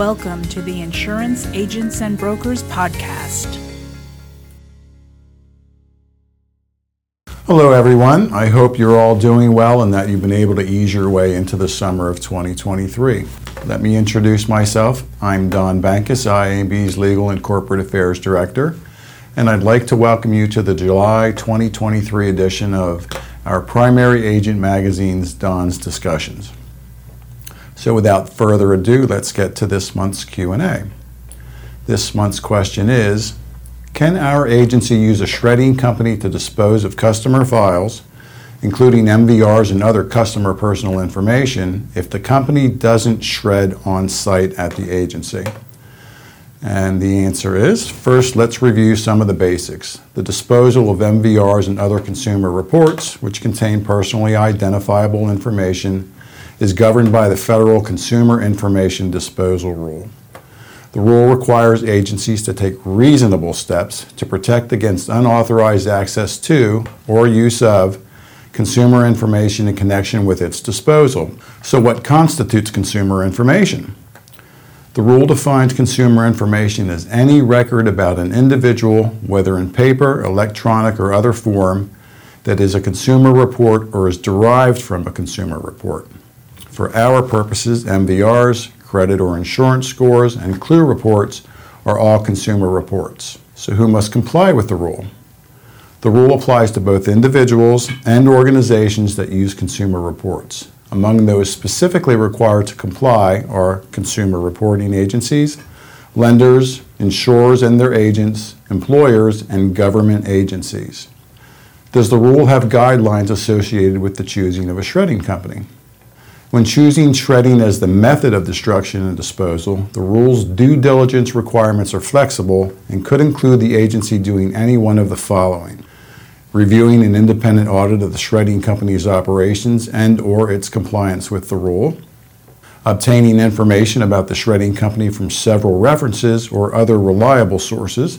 Welcome to the Insurance Agents and Brokers Podcast. Hello, everyone. I hope you're all doing well and that you've been able to ease your way into the summer of 2023. Let me introduce myself. I'm Don Bankus, IAB's Legal and Corporate Affairs Director, and I'd like to welcome you to the July 2023 edition of our primary agent magazine's Don's Discussions. So without further ado, let's get to this month's Q&A. This month's question is, can our agency use a shredding company to dispose of customer files, including MVRs and other customer personal information, if the company doesn't shred on site at the agency? And the answer is first, let's review some of the basics. The disposal of MVRs and other consumer reports, which contain personally identifiable information, is governed by the Federal Consumer Information Disposal Rule. The rule requires agencies to take reasonable steps to protect against unauthorized access to or use of consumer information in connection with its disposal. So, what constitutes consumer information? The rule defines consumer information as any record about an individual, whether in paper, electronic, or other form, that is a consumer report or is derived from a consumer report. For our purposes, MVRs, credit or insurance scores, and CLUE reports are all consumer reports. So, who must comply with the rule? The rule applies to both individuals and organizations that use consumer reports. Among those specifically required to comply are consumer reporting agencies, lenders, insurers and their agents, employers, and government agencies. Does the rule have guidelines associated with the choosing of a shredding company? When choosing shredding as the method of destruction and disposal, the rule's due diligence requirements are flexible and could include the agency doing any one of the following. Reviewing an independent audit of the shredding company's operations and or its compliance with the rule. Obtaining information about the shredding company from several references or other reliable sources.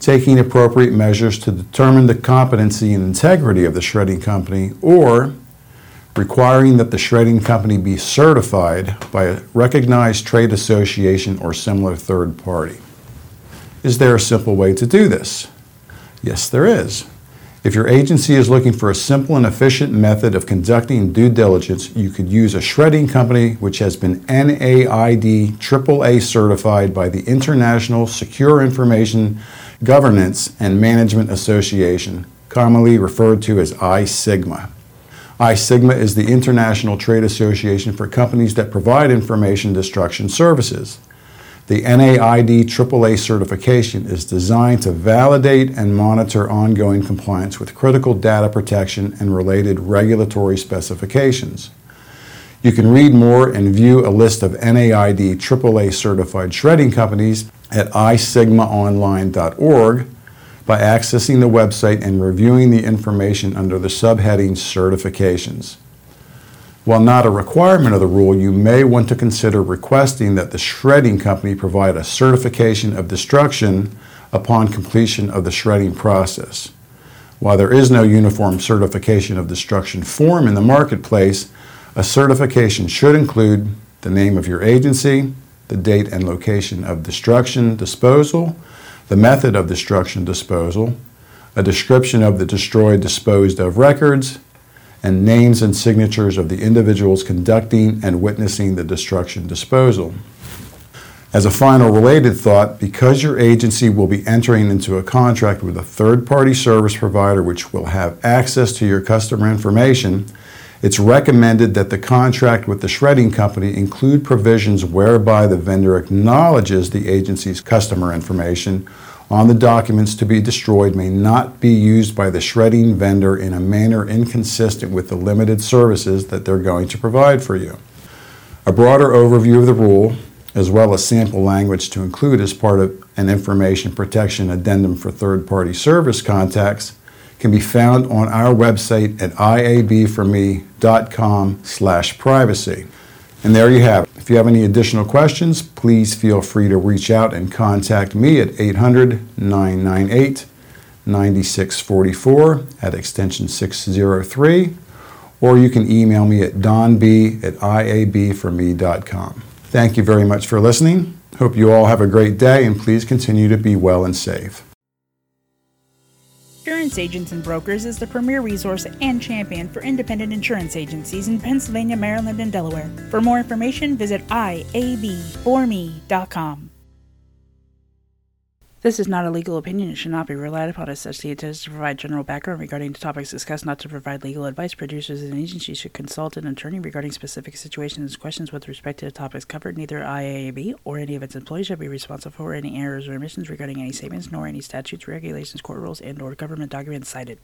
Taking appropriate measures to determine the competency and integrity of the shredding company or requiring that the shredding company be certified by a recognized trade association or similar third party. Is there a simple way to do this? Yes, there is. If your agency is looking for a simple and efficient method of conducting due diligence, you could use a shredding company which has been NAID AAA certified by the International Secure Information Governance and Management Association, commonly referred to as ISIGMA. ISIGMA is the International Trade Association for companies that provide information destruction services. The NAID AAA certification is designed to validate and monitor ongoing compliance with critical data protection and related regulatory specifications. You can read more and view a list of NAID AAA certified shredding companies at isigmaonline.org by accessing the website and reviewing the information under the subheading Certifications. While not a requirement of the rule, you may want to consider requesting that the shredding company provide a certification of destruction upon completion of the shredding process. While there is no uniform certification of destruction form in the marketplace, a certification should include the name of your agency, the date and location of destruction disposal, the method of destruction disposal, a description of the destroyed disposed of records, and names and signatures of the individuals conducting and witnessing the destruction disposal. As a final related thought, because your agency will be entering into a contract with a third party service provider which will have access to your customer information, it's recommended that the contract with the shredding company include provisions whereby the vendor acknowledges the agency's customer information on the documents to be destroyed may not be used by the shredding vendor in a manner inconsistent with the limited services that they're going to provide for you. A broader overview of the rule, as well as sample language to include as part of an information protection addendum for third party service contacts, can be found on our website at iabforme.com slash privacy. And there you have it. If you have any additional questions, please feel free to reach out and contact me at 800 998 9644 at extension 603, or you can email me at donb at iabforme.com. Thank you very much for listening. Hope you all have a great day and please continue to be well and safe. Insurance Agents and Brokers is the premier resource and champion for independent insurance agencies in Pennsylvania, Maryland, and Delaware. For more information, visit iab4me.com. This is not a legal opinion and should not be relied upon as such. The intent is to provide general background regarding the topics discussed, not to provide legal advice. Producers and agencies should consult an attorney regarding specific situations and questions with respect to the topics covered. Neither IAAB or any of its employees shall be responsible for any errors or omissions regarding any statements, nor any statutes, regulations, court rules, and/or government documents cited.